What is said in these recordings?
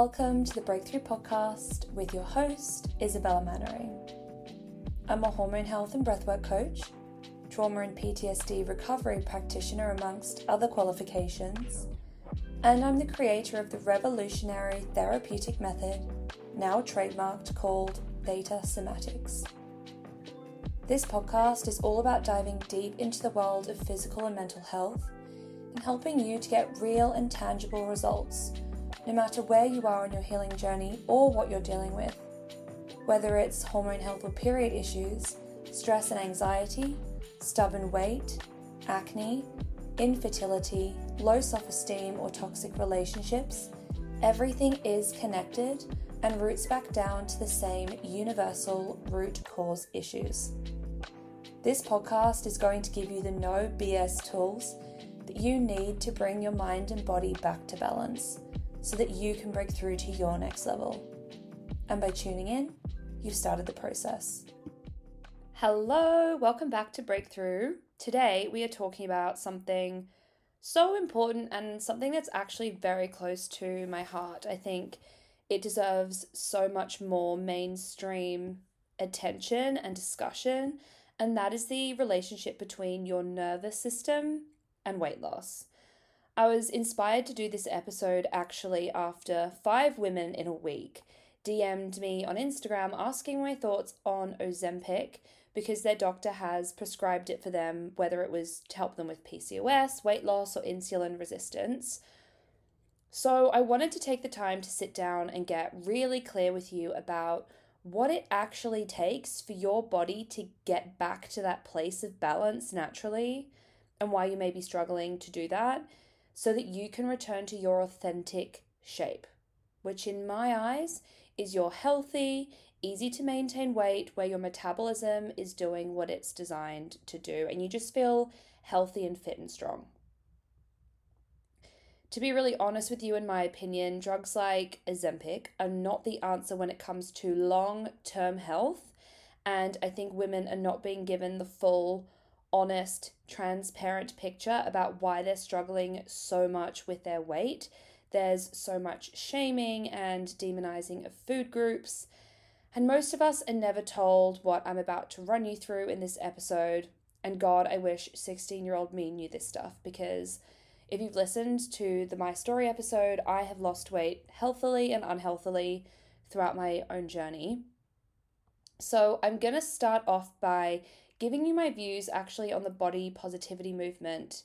Welcome to the Breakthrough Podcast with your host, Isabella Mainwaring. I'm a hormone health and breathwork coach, trauma and PTSD recovery practitioner, amongst other qualifications, and I'm the creator of the revolutionary therapeutic method, now trademarked, called Theta Somatics. This podcast is all about diving deep into the world of physical and mental health and helping you to get real and tangible results, no matter where you are on your healing journey or what you're dealing with. Whether it's hormone health or period issues, stress and anxiety, stubborn weight, acne, infertility, low self esteem, or toxic relationships, everything is connected and roots back down to the same universal root cause issues. This podcast is going to give you the no BS tools that you need to bring your mind and body back to balance so that you can break through to your next level. And by tuning in, you've started the process. Hello, welcome back to Breakthrough. Today we are talking about something so important and something that's actually very close to my heart. I think it deserves so much more mainstream attention and discussion, and that is the relationship between your nervous system and weight loss. I was inspired to do this episode actually after five women in a week DM'd me on Instagram asking my thoughts on Ozempic because their doctor has prescribed it for them, whether it was to help them with PCOS, weight loss, or insulin resistance. So, I wanted to take the time to sit down and get really clear with you about what it actually takes for your body to get back to that place of balance naturally and why you may be struggling to do that so that you can return to your authentic shape, which in my eyes is your healthy, easy to maintain weight where your metabolism is doing what it's designed to do and you just feel healthy and fit and strong. To be really honest with you, in my opinion, drugs like Ozempic are not the answer when it comes to long term health. And I think women are not being given the full, honest, transparent picture about why they're struggling so much with their weight. There's so much shaming and demonizing of food groups. And most of us are never told what I'm about to run you through in this episode. And God, I wish 16 year old me knew this stuff because if you've listened to the My Story episode, I have lost weight healthily and unhealthily throughout my own journey. So I'm going to start off by giving you my views actually on the body positivity movement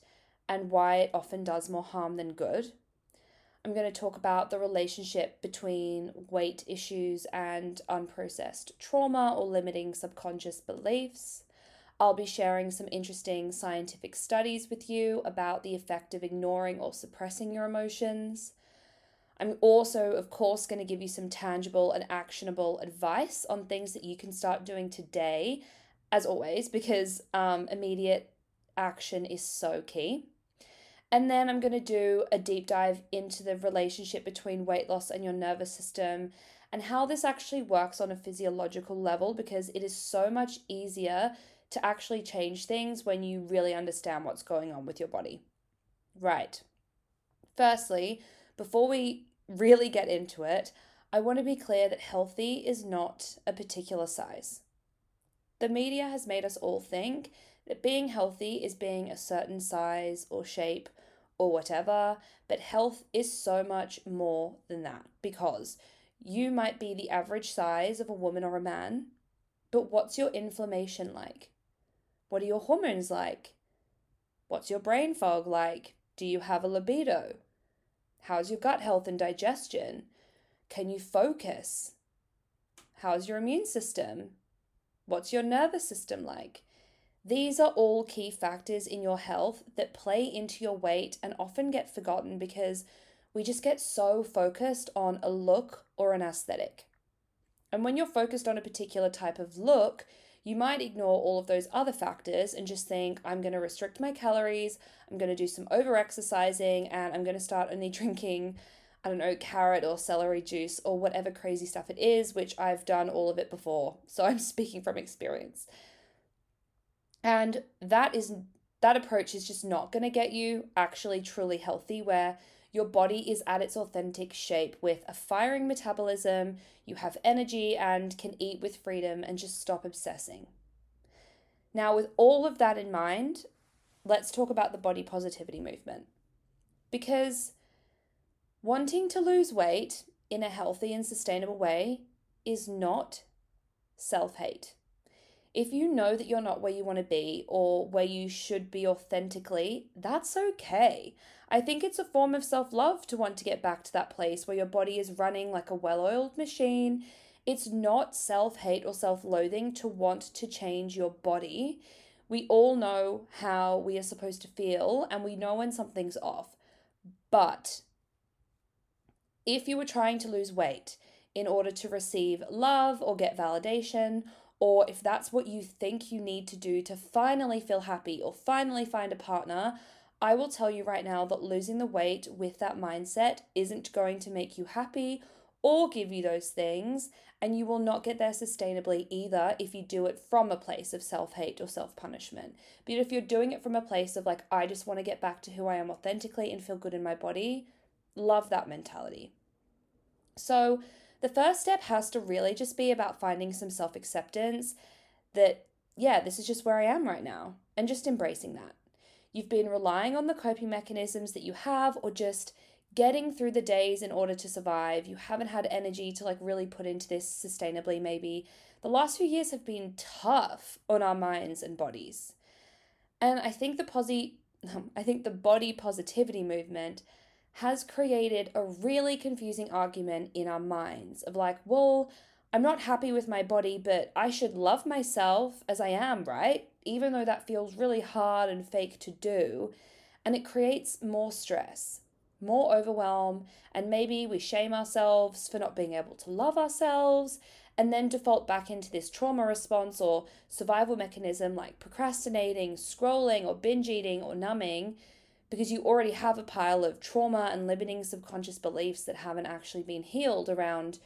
and why it often does more harm than good. I'm going to talk about the relationship between weight issues and unprocessed trauma or limiting subconscious beliefs. I'll be sharing some interesting scientific studies with you about the effect of ignoring or suppressing your emotions. I'm also, of course, going to give you some tangible and actionable advice on things that you can start doing today, as always, because um, immediate action is so key. And then I'm going to do a deep dive into the relationship between weight loss and your nervous system and how this actually works on a physiological level because it is so much easier to actually change things when you really understand what's going on with your body. Right. Firstly, before we really get into it, I want to be clear that healthy is not a particular size. The media has made us all think that being healthy is being a certain size or shape or whatever, but health is so much more than that because you might be the average size of a woman or a man, but what's your inflammation like? What are your hormones like? What's your brain fog like? Do you have a libido? How's your gut health and digestion? Can you focus? How's your immune system? What's your nervous system like? These are all key factors in your health that play into your weight and often get forgotten because we just get so focused on a look or an aesthetic. And when you're focused on a particular type of look, you might ignore all of those other factors and just think, I'm going to restrict my calories, I'm going to do some over exercising, and I'm going to start only drinking, I don't know, carrot or celery juice or whatever crazy stuff it is, which I've done all of it before. So I'm speaking from experience. And that is that approach is just not going to get you actually truly healthy where your body is at its authentic shape with a firing metabolism, you have energy and can eat with freedom and just stop obsessing. Now, with all of that in mind, let's talk about the body positivity movement. Because wanting to lose weight in a healthy and sustainable way is not self hate. If you know that you're not where you want to be or where you should be authentically, that's okay. I think it's a form of self love to want to get back to that place where your body is running like a well oiled machine. It's not self hate or self loathing to want to change your body. We all know how we are supposed to feel and we know when something's off. But if you were trying to lose weight in order to receive love or get validation, or if that's what you think you need to do to finally feel happy or finally find a partner, I will tell you right now that losing the weight with that mindset isn't going to make you happy or give you those things, and you will not get there sustainably either if you do it from a place of self hate or self punishment. But if you're doing it from a place of like, I just want to get back to who I am authentically and feel good in my body, love that mentality. So, the first step has to really just be about finding some self acceptance that, yeah, this is just where I am right now, and just embracing that. You've been relying on the coping mechanisms that you have, or just getting through the days in order to survive. You haven't had energy to like really put into this sustainably, maybe. The last few years have been tough on our minds and bodies. And I think the posi- I think the body positivity movement has created a really confusing argument in our minds of like, well, I'm not happy with my body, but I should love myself as I am, right? Even though that feels really hard and fake to do. And it creates more stress, more overwhelm, and maybe we shame ourselves for not being able to love ourselves and then default back into this trauma response or survival mechanism like procrastinating, scrolling, or binge eating or numbing because you already have a pile of trauma and limiting subconscious beliefs that haven't actually been healed around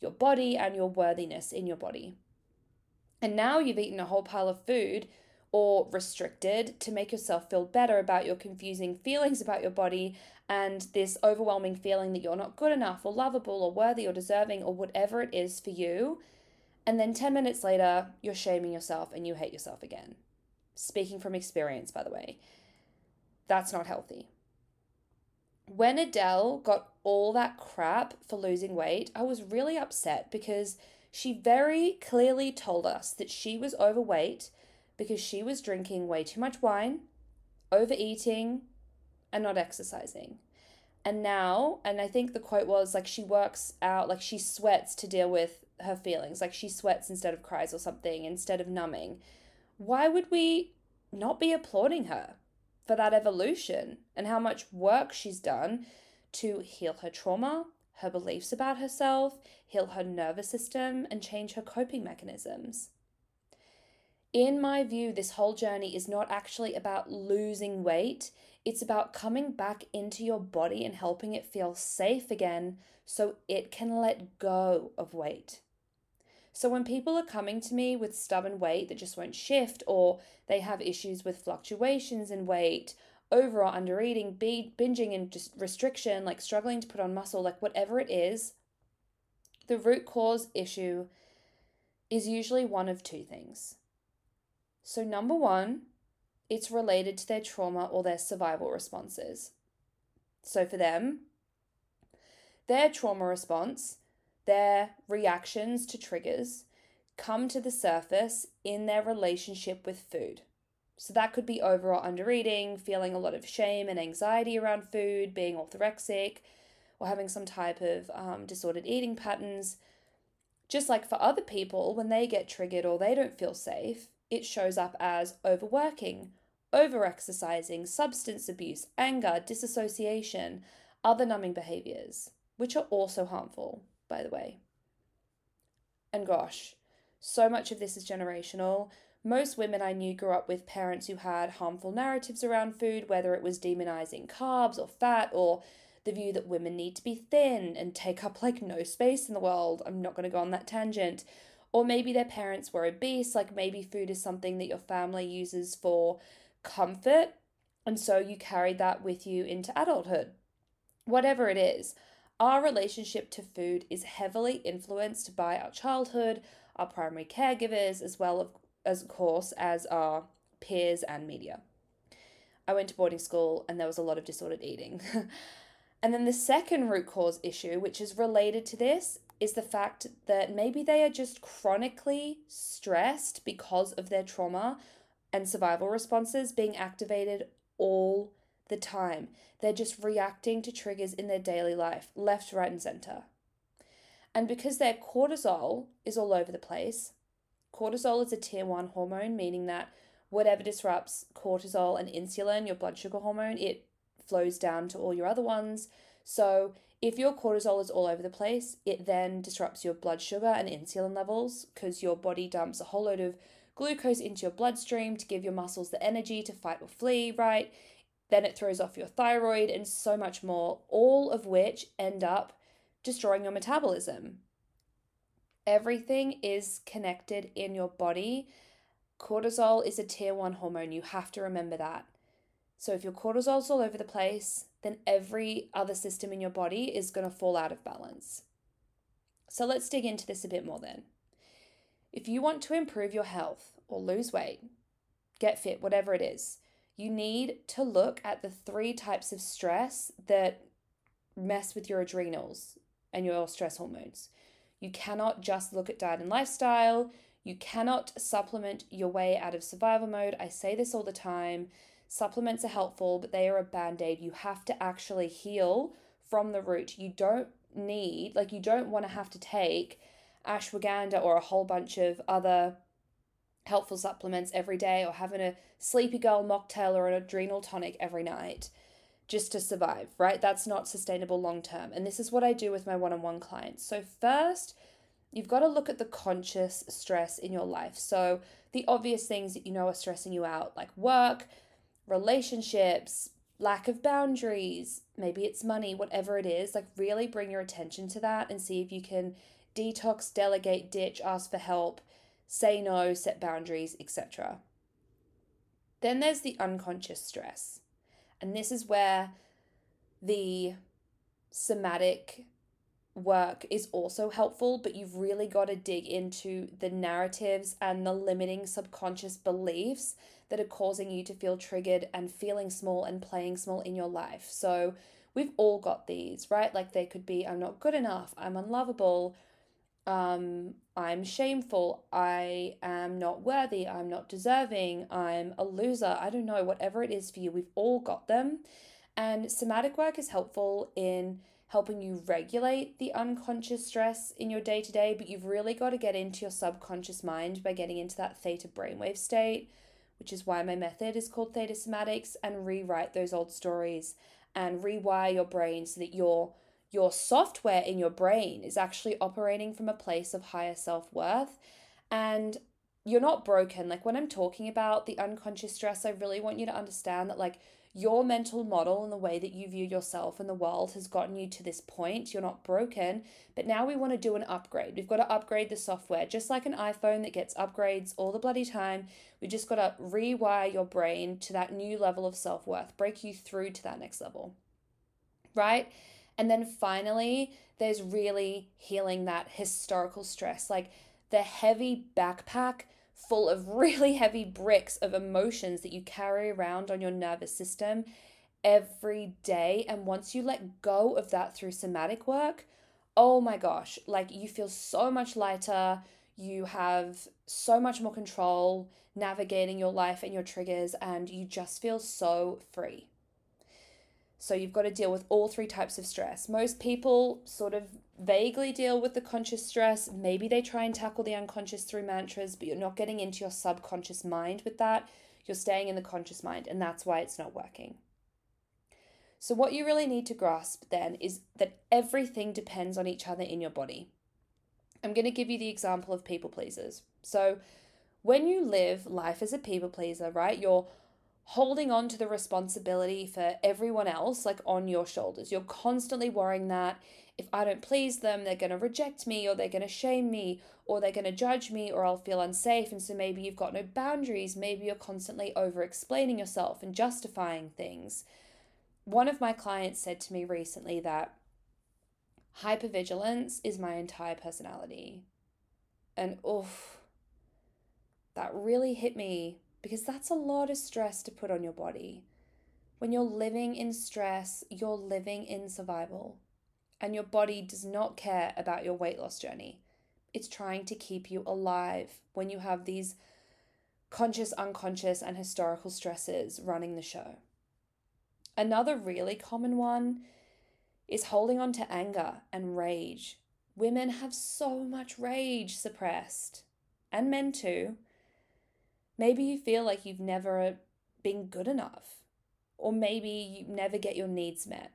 your body and your worthiness in your body. And now you've eaten a whole pile of food or restricted to make yourself feel better about your confusing feelings about your body and this overwhelming feeling that you're not good enough or lovable or worthy or deserving or whatever it is for you. And then 10 minutes later, you're shaming yourself and you hate yourself again. Speaking from experience, by the way. That's not healthy. When Adele got all that crap for losing weight, I was really upset because she very clearly told us that she was overweight because she was drinking way too much wine, overeating, and not exercising. And now, and I think the quote was like she works out, like she sweats to deal with her feelings, like she sweats instead of cries or something, instead of numbing. Why would we not be applauding her? For that evolution and how much work she's done to heal her trauma, her beliefs about herself, heal her nervous system, and change her coping mechanisms. In my view, this whole journey is not actually about losing weight, it's about coming back into your body and helping it feel safe again so it can let go of weight. So when people are coming to me with stubborn weight that just won't shift, or they have issues with fluctuations in weight, over or under eating, binging and just restriction, like struggling to put on muscle, like whatever it is, the root cause issue is usually one of two things. So, number one, it's related to their trauma or their survival responses. So, for them, their trauma response their reactions to triggers come to the surface in their relationship with food. So that could be over or under eating, feeling a lot of shame and anxiety around food, being orthorexic, or having some type of um, disordered eating patterns. Just like for other people, when they get triggered or they don't feel safe, it shows up as overworking, overexercising, substance abuse, anger, disassociation, other numbing behaviors, which are also harmful by the way. And gosh, so much of this is generational. Most women I knew grew up with parents who had harmful narratives around food, whether it was demonizing carbs or fat or the view that women need to be thin and take up like no space in the world. I'm not going to go on that tangent. Or maybe their parents were obese, like maybe food is something that your family uses for comfort, and so you carried that with you into adulthood. whatever it is, our relationship to food is heavily influenced by our childhood, our primary caregivers, as well as, of course, as our peers and media. I went to boarding school and there was a lot of disordered eating. and then the second root cause issue, which is related to this, is the fact that maybe they are just chronically stressed because of their trauma and survival responses being activated all the time. They're just reacting to triggers in their daily life, left, right, and center. And because their cortisol is all over the place, cortisol is a tier one hormone, meaning that whatever disrupts cortisol and insulin, your blood sugar hormone, it flows down to all your other ones. So if your cortisol is all over the place, it then disrupts your blood sugar and insulin levels because your body dumps a whole load of glucose into your bloodstream to give your muscles the energy to fight or flee, right? Then it throws off your thyroid and so much more, all of which end up destroying your metabolism. Everything is connected in your body Cortisol is a tier one hormone. You have to remember that. So if your cortisol's all over the place, then every other system in your body is going to fall out of balance. So let's dig into this a bit more then. If you want to improve your health or lose weight, get fit, whatever it is, you need to look at the three types of stress that mess with your adrenals and your stress hormones. You cannot just look at diet and lifestyle. You cannot supplement your way out of survival mode. I say this all the time. Supplements are helpful, but they are a band aid. You have to actually heal from the root. You don't need, like, you don't want to have to take ashwagandha or a whole bunch of other helpful supplements every day or having a sleepy girl mocktail or an adrenal tonic every night just to survive, right? That's not sustainable long term. And this is what I do with my one on one clients. So, first, you've got to look at the conscious stress in your life. So, the obvious things that you know are stressing you out, like work, relationships, lack of boundaries, maybe it's money, whatever it is, like really bring your attention to that and see if you can detox, delegate, ditch, ask for help, say no, set boundaries, etc. Then there's the unconscious stress. And this is where the somatic work is also helpful, but you've really got to dig into the narratives and the limiting subconscious beliefs that are causing you to feel triggered and feeling small and playing small in your life. So, we've all got these, right? Like they could be I'm not good enough, I'm unlovable, um, I'm shameful, I am not worthy, I'm not deserving, I'm a loser. I don't know, whatever it is for you, we've all got them. And somatic work is helpful in helping you regulate the unconscious stress in your day to day, but you've really got to get into your subconscious mind by getting into that theta brainwave state, which is why my method is called theta somatics, and rewrite those old stories and rewire your brain so that your your software in your brain is actually operating from a place of higher self-worth and you're not broken like when i'm talking about the unconscious stress i really want you to understand that like your mental model and the way that you view yourself and the world has gotten you to this point. You're not broken, but now we want to do an upgrade. We've got to upgrade the software, just like an iPhone that gets upgrades all the bloody time. We just got to rewire your brain to that new level of self worth, break you through to that next level, right? And then finally, there's really healing that historical stress, like the heavy backpack full of really heavy bricks of emotions that you carry around on your nervous system every day. And once you let go of that through somatic work, oh my gosh, like you feel so much lighter. You have so much more control navigating your life and your triggers, and you just feel so free. So you've got to deal with all three types of stress. Most people sort of vaguely deal with the conscious stress. Maybe they try and tackle the unconscious through mantras, but you're not getting into your subconscious mind with that. You're staying in the conscious mind, and that's why it's not working. So, what you really need to grasp then is that everything depends on each other in your body. I'm going to give you the example of people pleasers. So, when you live life as a people pleaser, right, you're holding on to the responsibility for everyone else like on your shoulders. You're constantly worrying that if I don't please them, they're going to reject me or they're going to shame me or they're going to judge me or I'll feel unsafe. And so maybe you've got no boundaries. Maybe you're constantly over explaining yourself and justifying things. one of my clients said to me recently that hypervigilance is my entire personality. And oof, that really hit me because that's a lot of stress to put on your body. When you're living in stress, you're living in survival, and your body does not care about your weight loss journey. It's trying to keep you alive when you have these conscious, unconscious, and historical stresses running the show. Another really common one is holding on to anger and rage. Women have so much rage suppressed, and men too. Maybe you feel like you've never been good enough, or maybe you never get your needs met.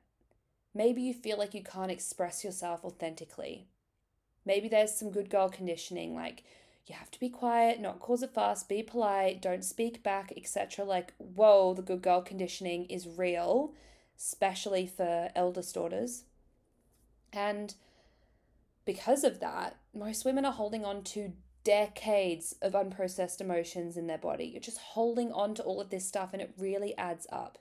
Maybe you feel like you can't express yourself authentically. Maybe there's some good girl conditioning, like you have to be quiet, not cause a fuss, be polite, don't speak back, etc. Like, whoa, the good girl conditioning is real, especially for eldest daughters. And because of that, most women are holding on to decades of unprocessed emotions in their body. You're just holding on to all of this stuff, and it really adds up.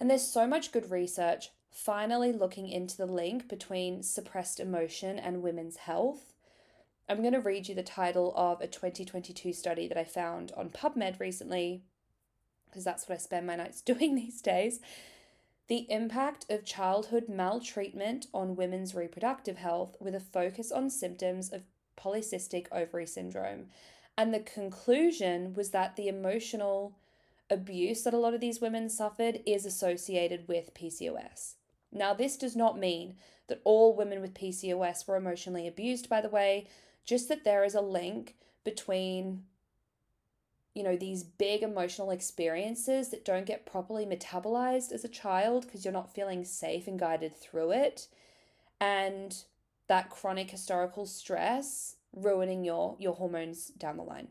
And there's so much good research finally looking into the link between suppressed emotion and women's health. I'm going to read you the title of a 2022 study that I found on PubMed recently, because that's what I spend my nights doing these days. The impact of childhood maltreatment on women's reproductive health, with a focus on symptoms of polycystic ovary syndrome. And the conclusion was that the emotional abuse that a lot of these women suffered is associated with PCOS. Now, this does not mean that all women with PCOS were emotionally abused, by the way, just that there is a link between you know these big emotional experiences that don't get properly metabolized as a child because you're not feeling safe and guided through it and that chronic historical stress ruining your your hormones down the line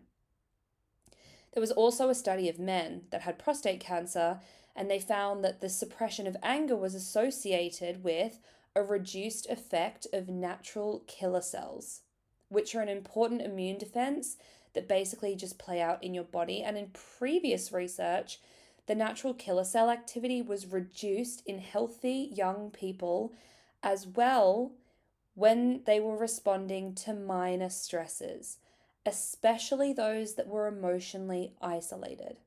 there was also a study of men that had prostate cancer and they found that the suppression of anger was associated with a reduced effect of natural killer cells, which are an important immune defense that basically just play out in your body. And in previous research, the natural killer cell activity was reduced in healthy young people as well when they were responding to minor stresses, especially those that were emotionally isolated.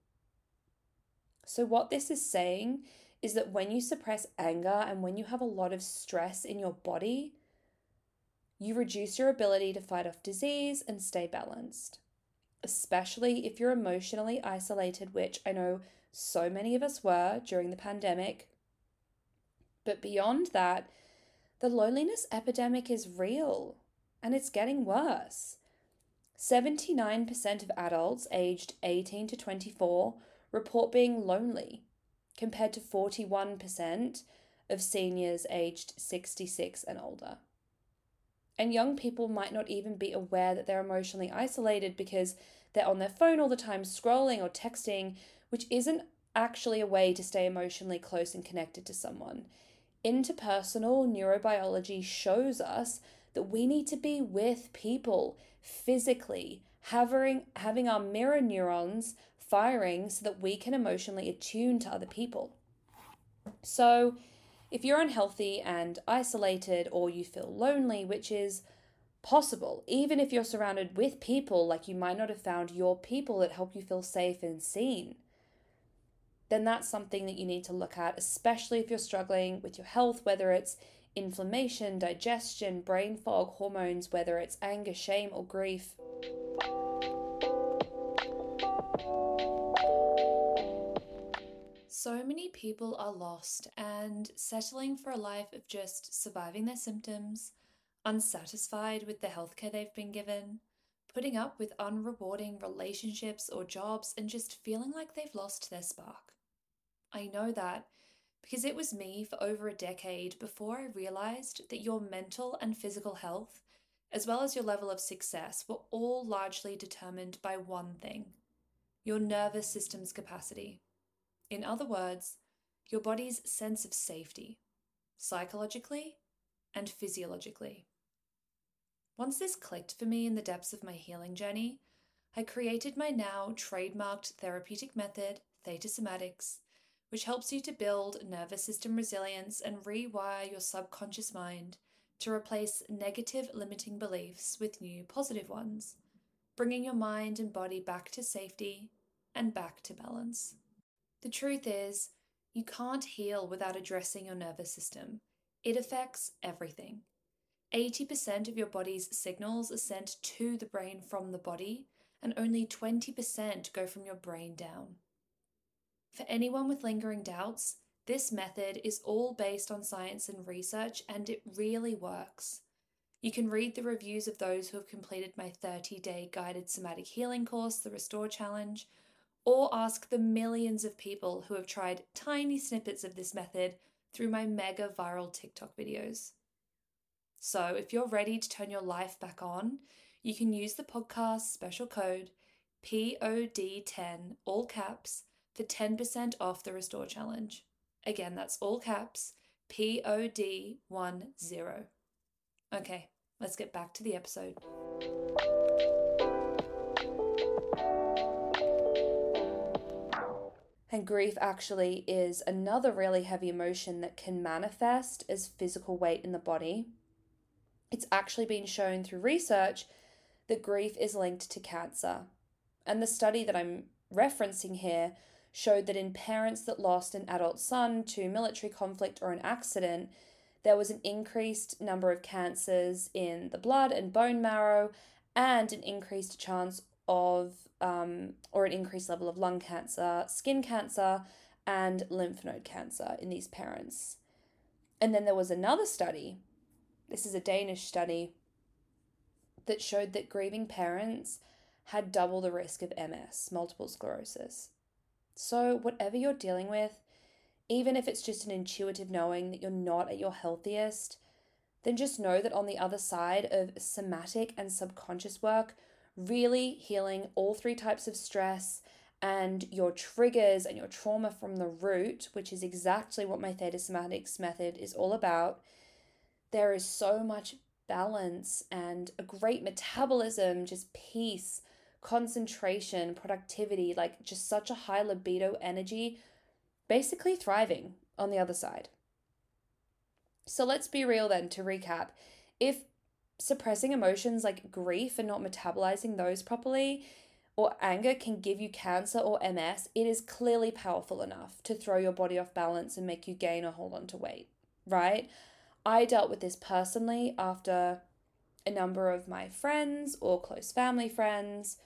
So, what this is saying is that when you suppress anger and when you have a lot of stress in your body, you reduce your ability to fight off disease and stay balanced, especially if you're emotionally isolated, which I know so many of us were during the pandemic. But beyond that, the loneliness epidemic is real and it's getting worse. 79% of adults aged 18 to 24 report being lonely, compared to 41% of seniors aged 66 and older. And young people might not even be aware that they're emotionally isolated because they're on their phone all the time scrolling or texting, which isn't actually a way to stay emotionally close and connected to someone. Interpersonal neurobiology shows us that we need to be with people physically, having, having our mirror neurons firing so that we can emotionally attune to other people. So, if you're unhealthy and isolated or you feel lonely, which is possible, even if you're surrounded with people, like you might not have found your people that help you feel safe and seen, then that's something that you need to look at, especially if you're struggling with your health, whether it's inflammation, digestion, brain fog, hormones, whether it's anger, shame, or grief. So many people are lost and settling for a life of just surviving their symptoms, unsatisfied with the healthcare they've been given, putting up with unrewarding relationships or jobs, and just feeling like they've lost their spark. I know that because it was me for over a decade before I realized that your mental and physical health, as well as your level of success, were all largely determined by one thing your nervous system's capacity. In other words, your body's sense of safety, psychologically and physiologically. Once this clicked for me in the depths of my healing journey, I created my now trademarked therapeutic method, Theta Somatics, which helps you to build nervous system resilience and rewire your subconscious mind to replace negative limiting beliefs with new positive ones, bringing your mind and body back to safety and back to balance. The truth is, you can't heal without addressing your nervous system. It affects everything. 80% of your body's signals are sent to the brain from the body, and only 20% go from your brain down. For anyone with lingering doubts, this method is all based on science and research, and it really works. You can read the reviews of those who have completed my 30 day guided somatic healing course, the Restore Challenge, or ask the millions of people who have tried tiny snippets of this method through my mega viral TikTok videos. So, if you're ready to turn your life back on, you can use the podcast special code POD10, all caps, for 10% off the Restore Challenge. Again, that's all caps POD10. Okay, let's get back to the episode. And grief actually is another really heavy emotion that can manifest as physical weight in the body. It's actually been shown through research that grief is linked to cancer. And the study that I'm referencing here showed that in parents that lost an adult son to military conflict or an accident, there was an increased number of cancers in the blood and bone marrow, and an increased chance of, um, or an increased level of lung cancer, skin cancer, and lymph node cancer in these parents. And then there was another study, this is a Danish study, that showed that grieving parents had double the risk of MS, multiple sclerosis. So, whatever you're dealing with, even if it's just an intuitive knowing that you're not at your healthiest, then just know that on the other side of somatic and subconscious work, really healing all three types of stress and your triggers and your trauma from the root, which is exactly what my Theta Somatics method is all about, there is so much balance and a great metabolism, just peace concentration, productivity, like just such a high libido energy, basically thriving on the other side. So let's be real then to recap. If suppressing emotions like grief and not metabolizing those properly, or anger can give you cancer or MS, it is clearly powerful enough to throw your body off balance and make you gain or hold on to weight, right? I dealt with this personally after a number of my friends or close family friends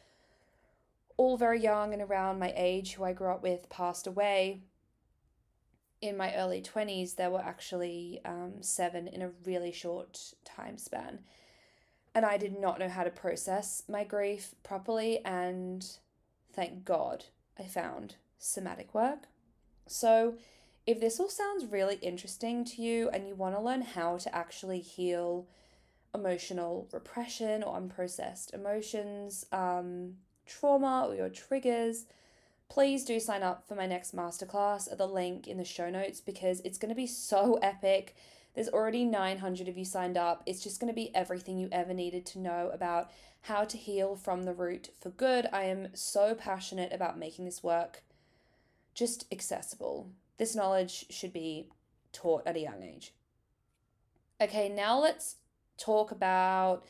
all very young and around my age who I grew up with passed away. In my early 20s, there were actually um, seven in a really short time span. And I did not know how to process my grief properly. And thank God I found somatic work. So, if this all sounds really interesting to you and you want to learn how to actually heal emotional repression or unprocessed emotions, um, trauma or your triggers, please do sign up for my next masterclass at the link in the show notes because it's going to be so epic. There's already 900 of you signed up. It's just going to be everything you ever needed to know about how to heal from the root for good. I am so passionate about making this work just accessible. This knowledge should be taught at a young age. Okay, now let's talk about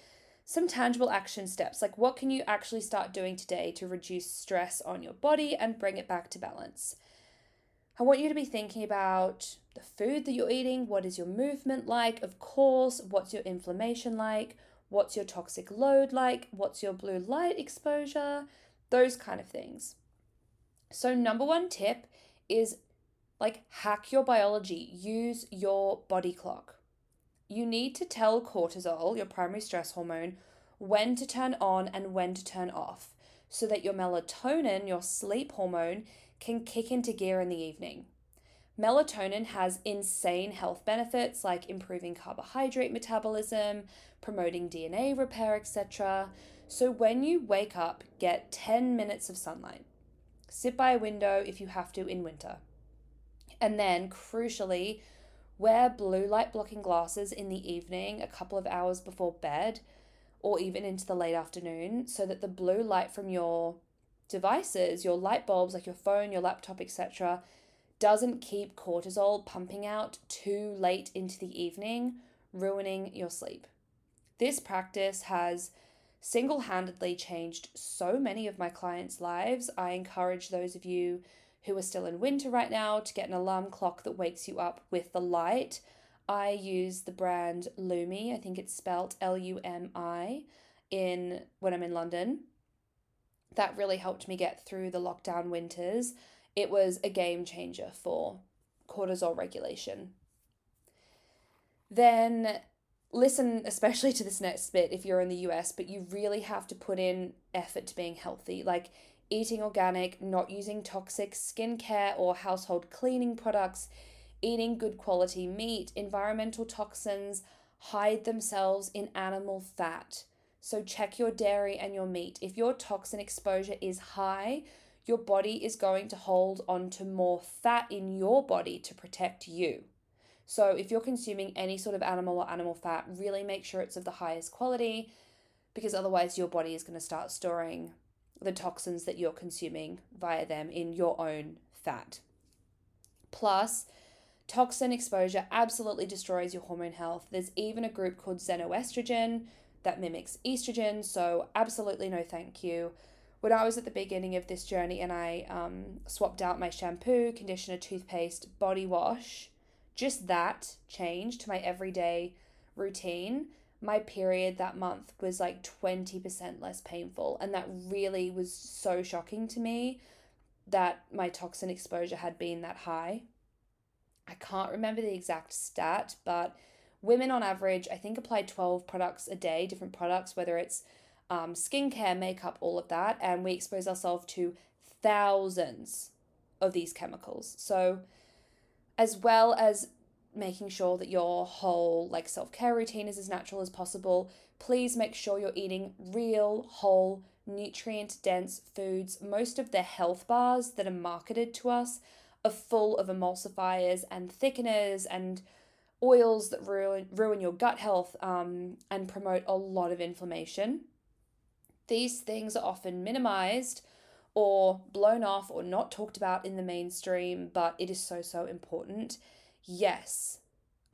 some tangible action steps like what can you actually start doing today to reduce stress on your body and bring it back to balance? I want you to be thinking about the food that you're eating what is your movement like of course what's your inflammation like what's your toxic load like what's your blue light exposure those kind of things. So number one tip is like hack your biology use your body clock you need to tell cortisol, your primary stress hormone, when to turn on and when to turn off so that your melatonin, your sleep hormone, can kick into gear in the evening. Melatonin has insane health benefits like improving carbohydrate metabolism, promoting DNA repair, etc. So when you wake up, get 10 minutes of sunlight. Sit by a window if you have to in winter. And then, crucially, Wear blue light blocking glasses in the evening, a couple of hours before bed, or even into the late afternoon, so that the blue light from your devices, your light bulbs like your phone, your laptop, etc., doesn't keep cortisol pumping out too late into the evening, ruining your sleep. This practice has single handedly changed so many of my clients' lives. I encourage those of you who are still in winter right now to get an alarm clock that wakes you up with the light. I use the brand Lumi, I think it's spelled L U M I, in when I'm in London. That really helped me get through the lockdown winters. It was a game changer for cortisol regulation. Then listen especially to this next bit if you're in the US, but you really have to put in effort to being healthy. Like eating organic, not using toxic skincare or household cleaning products, eating good quality meat, environmental toxins hide themselves in animal fat. So check your dairy and your meat. If your toxin exposure is high, your body is going to hold on to more fat in your body to protect you. So if you're consuming any sort of animal or animal fat, really make sure it's of the highest quality because otherwise your body is going to start storing the toxins that you're consuming via them in your own fat. Plus, toxin exposure absolutely destroys your hormone health. There's even a group called xenoestrogen that mimics estrogen, so absolutely no thank you. When I was at the beginning of this journey and I um, swapped out my shampoo, conditioner, toothpaste, body wash, just that change to my everyday routine, my period that month was like 20% less painful. And that really was so shocking to me that my toxin exposure had been that high. I can't remember the exact stat, but women on average, I think, apply 12 products a day, different products, whether it's um, skincare, makeup, all of that. And we expose ourselves to thousands of these chemicals. So, as well as making sure that your whole like self-care routine is as natural as possible. Please make sure you're eating real whole nutrient dense foods. Most of the health bars that are marketed to us are full of emulsifiers and thickeners and oils that ruin ruin your gut health um, and promote a lot of inflammation. These things are often minimized or blown off or not talked about in the mainstream, but it is so, so important. Yes,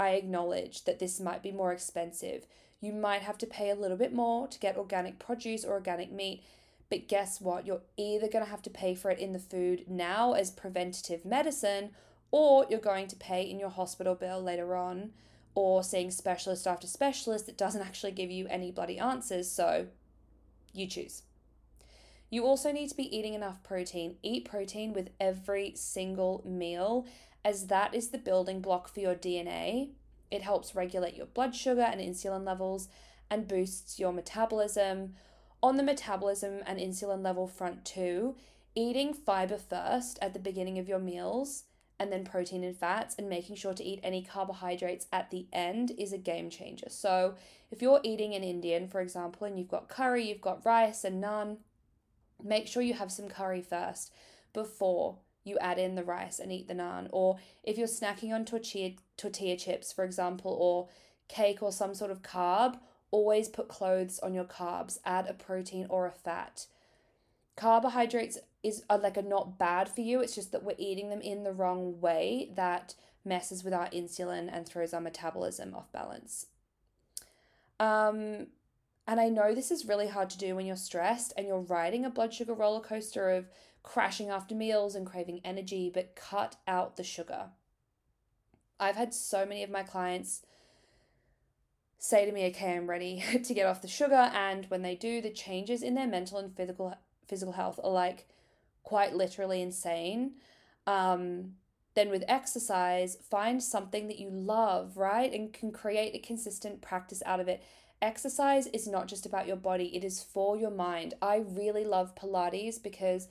I acknowledge that this might be more expensive. You might have to pay a little bit more to get organic produce or organic meat, but guess what? You're either going to have to pay for it in the food now as preventative medicine, or you're going to pay in your hospital bill later on, or seeing specialist after specialist that doesn't actually give you any bloody answers. So you choose. You also need to be eating enough protein. Eat protein with every single meal, as that is the building block for your DNA. It helps regulate your blood sugar and insulin levels and boosts your metabolism. On the metabolism and insulin level front, too, eating fiber first at the beginning of your meals and then protein and fats and making sure to eat any carbohydrates at the end is a game changer. So, if you're eating an Indian, for example, and you've got curry, you've got rice and naan, make sure you have some curry first before you add in the rice and eat the naan. Or if you're snacking on tortilla, tortilla chips, for example, or cake or some sort of carb, always put clothes on your carbs. Add a protein or a fat. Carbohydrates is are like a not bad for you. It's just that we're eating them in the wrong way that messes with our insulin and throws our metabolism off balance. Um, and I know this is really hard to do when you're stressed and you're riding a blood sugar roller coaster of crashing after meals and craving energy, but cut out the sugar. I've had so many of my clients say to me, okay, I'm ready to get off the sugar. And when they do, the changes in their mental and physical physical health are like quite literally insane. Um, then with exercise, find something that you love, right? And can create a consistent practice out of it exercise is not just about your body, it is for your mind. I really love Pilates because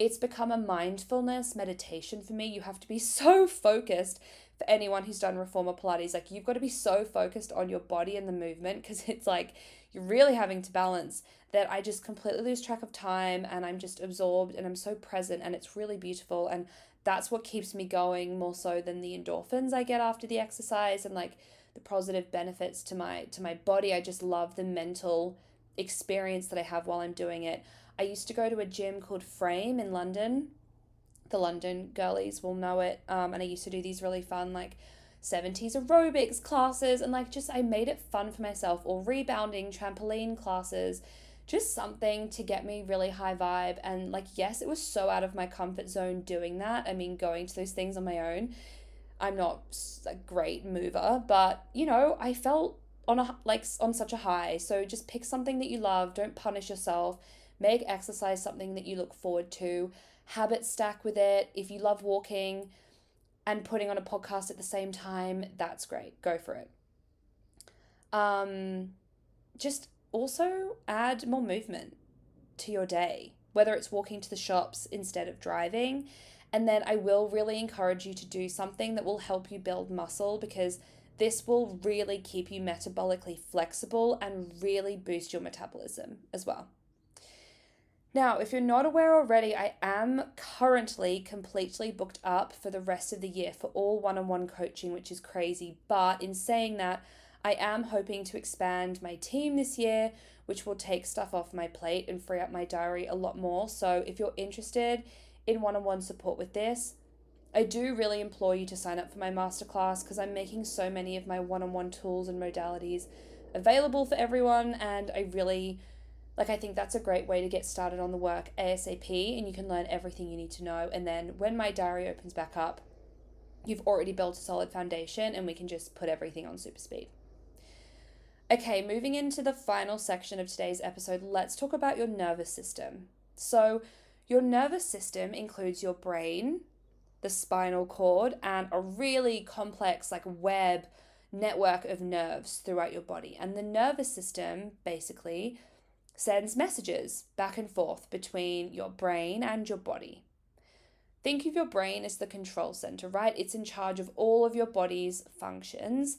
it's become a mindfulness meditation for me. You have to be so focused for anyone who's done reformer Pilates. Like, you've got to be so focused on your body and the movement because it's like you're really having to balance that I just completely lose track of time and I'm just absorbed and I'm so present and it's really beautiful. And that's what keeps me going more so than the endorphins I get after the exercise and like the positive benefits to my to my body. I just love the mental experience that I have while I'm doing it. I used to go to a gym called Frame in London. The London girlies will know it. Um, and I used to do these really fun, like, 70s aerobics classes and like just I made it fun for myself or rebounding trampoline classes just something to get me really high vibe and like yes it was so out of my comfort zone doing that I mean going to those things on my own I'm not a great mover but you know I felt on a like on such a high so just pick something that you love don't punish yourself make exercise something that you look forward to habit stack with it if you love walking and putting on a podcast at the same time, that's great. Go for it. Um, just also add more movement to your day, whether it's walking to the shops instead of driving. And then I will really encourage you to do something that will help you build muscle because this will really keep you metabolically flexible and really boost your metabolism as well. Now, if you're not aware already, I am currently completely booked up for the rest of the year for all one on one coaching, which is crazy. But in saying that, I am hoping to expand my team this year, which will take stuff off my plate and free up my diary a lot more. So if you're interested in one on one support with this, I do really implore you to sign up for my masterclass because I'm making so many of my one on one tools and modalities available for everyone, and I really like, I think that's a great way to get started on the work ASAP and you can learn everything you need to know. And then when my diary opens back up, you've already built a solid foundation and we can just put everything on super speed. Okay, moving into the final section of today's episode, let's talk about your nervous system. So, your nervous system includes your brain, the spinal cord, and a really complex, like, web network of nerves throughout your body. And the nervous system basically sends messages back and forth between your brain and your body. Think of your brain as the control center, right? It's in charge of all of your body's functions,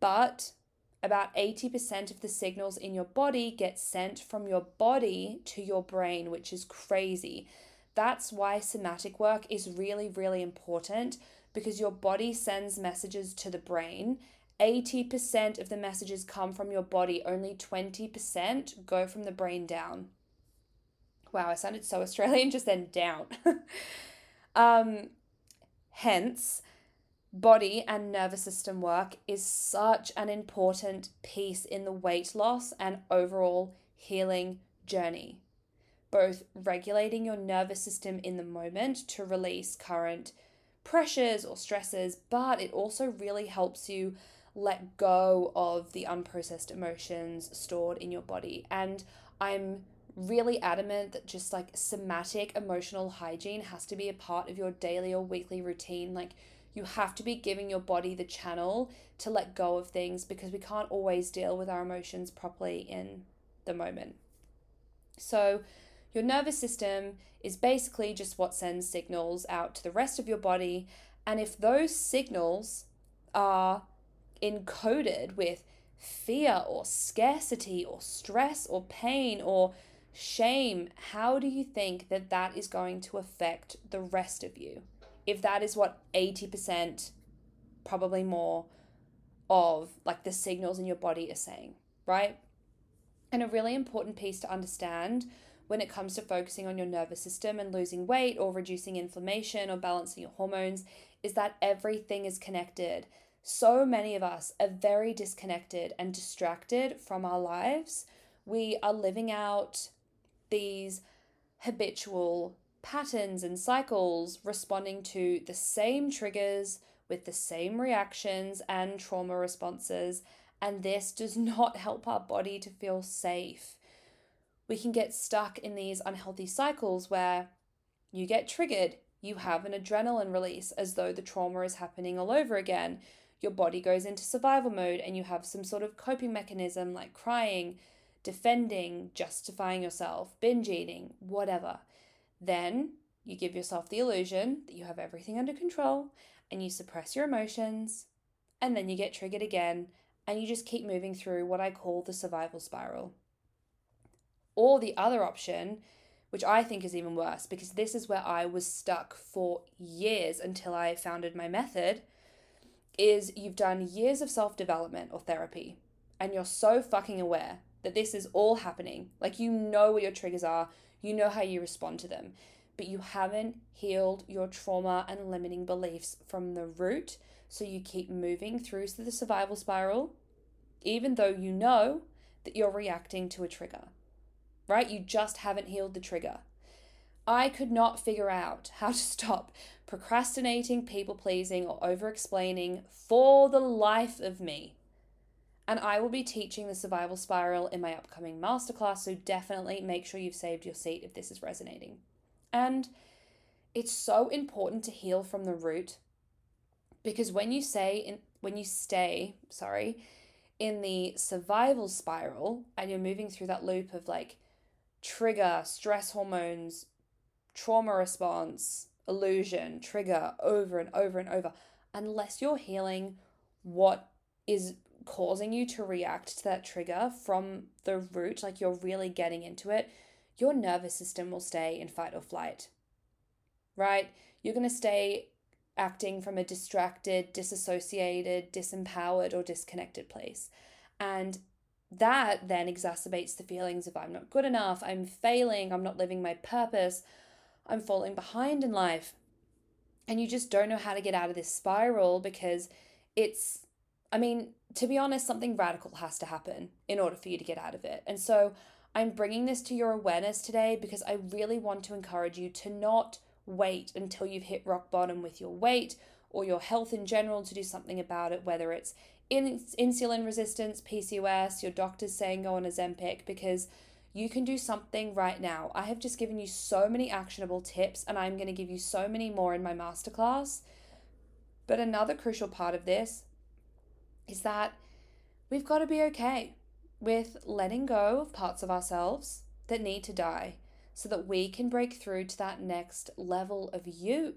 but about 80% of the signals in your body get sent from your body to your brain, which is crazy. That's why somatic work is really, really important because your body sends messages to the brain 80% of the messages come from your body, only 20% go from the brain down. Wow, I sounded so Australian just then down. um, hence, body and nervous system work is such an important piece in the weight loss and overall healing journey. Both regulating your nervous system in the moment to release current pressures or stresses, but it also really helps you let go of the unprocessed emotions stored in your body. And I'm really adamant that just like somatic emotional hygiene has to be a part of your daily or weekly routine. Like, you have to be giving your body the channel to let go of things because we can't always deal with our emotions properly in the moment. So, your nervous system is basically just what sends signals out to the rest of your body. And if those signals are encoded with fear or scarcity or stress or pain or shame, how do you think that that is going to affect the rest of you? If that is what 80%, probably more, of like the signals in your body are saying, right? And a really important piece to understand when it comes to focusing on your nervous system and losing weight or reducing inflammation or balancing your hormones is that everything is connected so many of us are very disconnected and distracted from our lives. We are living out these habitual patterns and cycles, responding to the same triggers with the same reactions and trauma responses, and this does not help our body to feel safe. We can get stuck in these unhealthy cycles where you get triggered, you have an adrenaline release as though the trauma is happening all over again your body goes into survival mode and you have some sort of coping mechanism like crying, defending, justifying yourself, binge eating, whatever. Then you give yourself the illusion that you have everything under control and you suppress your emotions, and then you get triggered again and you just keep moving through what I call the survival spiral. Or the other option, which I think is even worse because this is where I was stuck for years until I founded my method is you've done years of self development or therapy, and you're so fucking aware that this is all happening. Like, you know what your triggers are, you know how you respond to them. but you haven't healed your trauma and limiting beliefs from the root. So you keep moving through the survival spiral, even though you know that you're reacting to a trigger, right? You just haven't healed the trigger. I could not figure out how to stop procrastinating, people pleasing, or over explaining for the life of me. And I will be teaching the survival spiral in my upcoming masterclass, so definitely make sure you've saved your seat if this is resonating. And it's so important to heal from the root because when you say in, when you stay, sorry, in the survival spiral and you're moving through that loop of like trigger, stress hormones, trauma response, illusion, trigger over and over and over, unless you're healing what is causing you to react to that trigger from the root, like you're really getting into it, your nervous system will stay in fight or flight. Right? You're going to stay acting from a distracted, disassociated, disempowered, or disconnected place. And that then exacerbates the feelings of I'm not good enough, I'm failing, I'm not living my purpose, I'm falling behind in life. And you just don't know how to get out of this spiral because it's, I mean, to be honest, something radical has to happen in order for you to get out of it. And so I'm bringing this to your awareness today because I really want to encourage you to not wait until you've hit rock bottom with your weight or your health in general to do something about it, whether it's in insulin resistance, PCOS, your doctor's saying go on Ozempic, because you can do something right now. I have just given you so many actionable tips, and I'm going to give you so many more in my masterclass. But another crucial part of this is that we've got to be okay with letting go of parts of ourselves that need to die so that we can break through to that next level of you.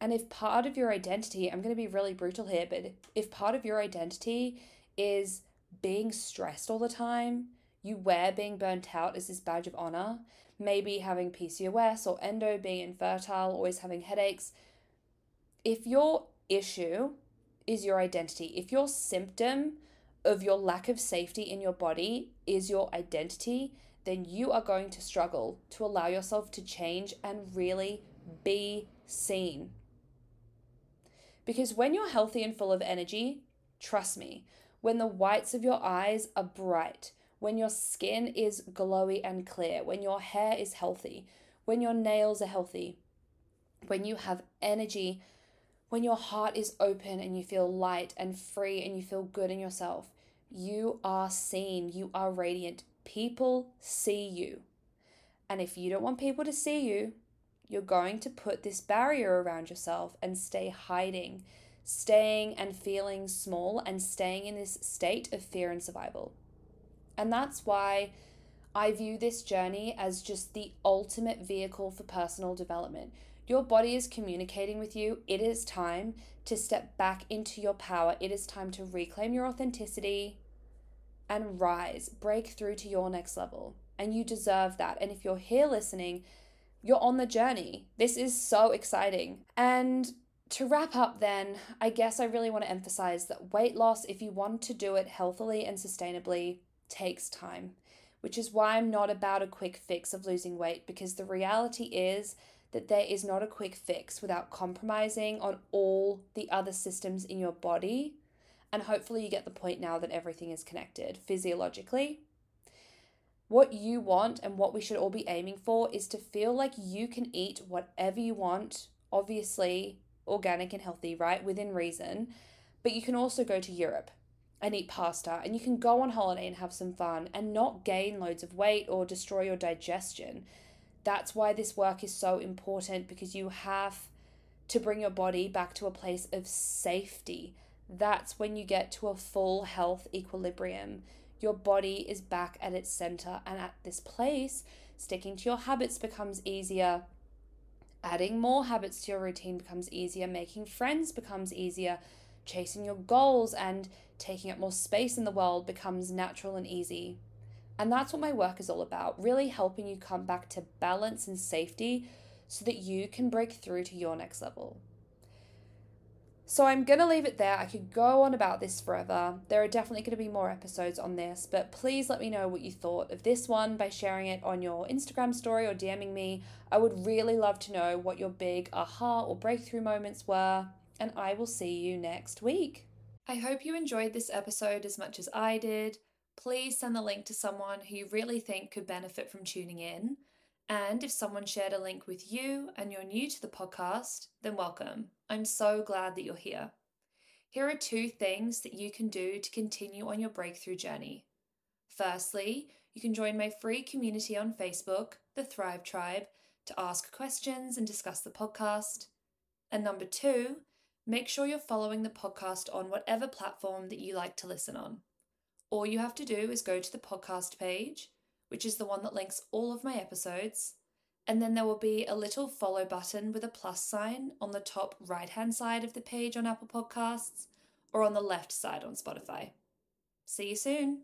And if part of your identity, I'm going to be really brutal here, but if part of your identity is being stressed all the time, you wear being burnt out as this badge of honor, maybe having PCOS or endo, being infertile, always having headaches. If your issue is your identity, if your symptom of your lack of safety in your body is your identity, then you are going to struggle to allow yourself to change and really be seen. Because when you're healthy and full of energy, trust me, when the whites of your eyes are bright, when your skin is glowy and clear, when your hair is healthy, when your nails are healthy, when you have energy, when your heart is open and you feel light and free and you feel good in yourself, you are seen, you are radiant, People see you. And if you don't want people to see you, you're going to put this barrier around yourself and stay hiding, staying and feeling small and staying in this state of fear and survival. And that's why I view this journey as just the ultimate vehicle for personal development. Your body is communicating with you. It is time to step back into your power. It is time to reclaim your authenticity, and rise, break through to your next level. And you deserve that. And if you're here listening, you're on the journey. This is so exciting. And to wrap up, then, I guess I really want to emphasize that weight loss, if you want to do it healthily and sustainably, takes time, which is why I'm not about a quick fix of losing weight because the reality is that there is not a quick fix without compromising on all the other systems in your body and hopefully, you get the point now that everything is connected physiologically. What you want and what we should all be aiming for is to feel like you can eat whatever you want, obviously, organic and healthy, right? Within reason. But you can also go to Europe and eat pasta, and you can go on holiday and have some fun and not gain loads of weight or destroy your digestion. That's why this work is so important because you have to bring your body back to a place of safety that's when you get to a full health equilibrium. Your body is back at its center, and at this place, sticking to your habits becomes easier. Adding more habits to your routine becomes easier. Making friends becomes easier. Chasing your goals and taking up more space in the world becomes natural and easy. And that's what my work is all about really helping you come back to balance and safety so that you can break through to your next level. So I'm going to leave it there. I could go on about this forever. There are definitely going to be more episodes on this, but please let me know what you thought of this one by sharing it on your Instagram story or DMing me. I would really love to know what your big aha or breakthrough moments were, and I will see you next week. I hope you enjoyed this episode as much as I did. Please send the link to someone who you really think could benefit from tuning in. And if someone shared a link with you and you're new to the podcast, then welcome. I'm so glad that you're here. Here are two things that you can do to continue on your breakthrough journey. Firstly, you can join my free community on Facebook, the Thrive Tribe, to ask questions and discuss the podcast. And number two, Make sure you're following the podcast on whatever platform that you like to listen on. All you have to do is go to the podcast page, which is the one that links all of my episodes, and then there will be a little follow button with a plus sign on the top right hand side of the page on Apple Podcasts or on the left side on Spotify. See you soon.